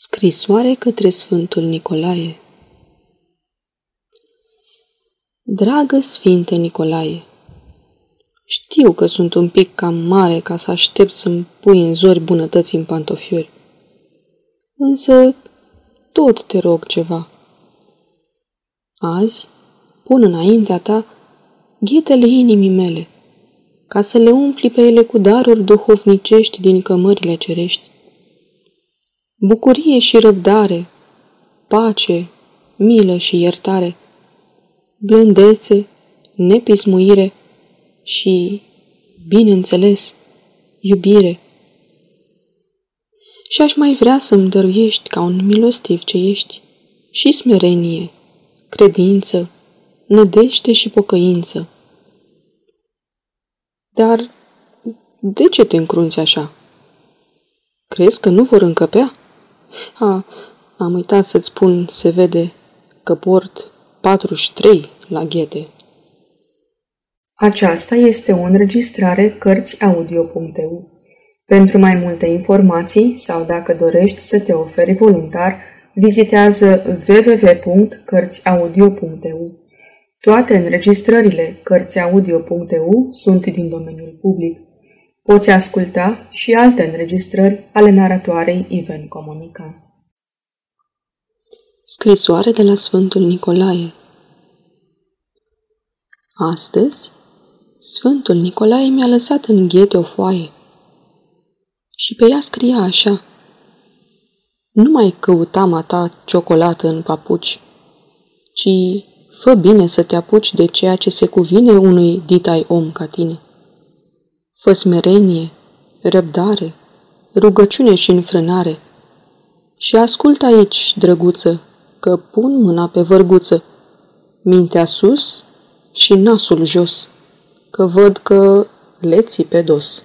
Scrisoare către Sfântul Nicolae Dragă Sfinte Nicolae, știu că sunt un pic cam mare ca să aștept să-mi pui în zori bunătăți în pantofiori. Însă tot te rog ceva. Azi pun înaintea ta ghetele inimii mele, ca să le umpli pe ele cu daruri duhovnicești din cămările cerești bucurie și răbdare, pace, milă și iertare, blândețe, nepismuire și, bineînțeles, iubire. Și aș mai vrea să-mi dăruiești ca un milostiv ce ești și smerenie, credință, nădejde și pocăință. Dar de ce te încrunți așa? Crezi că nu vor încăpea? A, am uitat să-ți spun, se vede că port 43 la ghete. Aceasta este o înregistrare Cărțiaudio.eu. Pentru mai multe informații sau dacă dorești să te oferi voluntar, vizitează www.cărțiaudio.eu. Toate înregistrările Cărțiaudio.eu sunt din domeniul public. Poți asculta și alte înregistrări ale naratoarei Iven Comunica. Scrisoare de la Sfântul Nicolae. Astăzi, Sfântul Nicolae mi-a lăsat în ghete o foaie. Și pe ea scria așa Nu mai căuta a ta ciocolată în papuci, ci fă bine să te apuci de ceea ce se cuvine unui ditai om ca tine fă smerenie, răbdare, rugăciune și înfrânare. Și ascultă aici, drăguță, că pun mâna pe vărguță, mintea sus și nasul jos, că văd că le ții pe dos.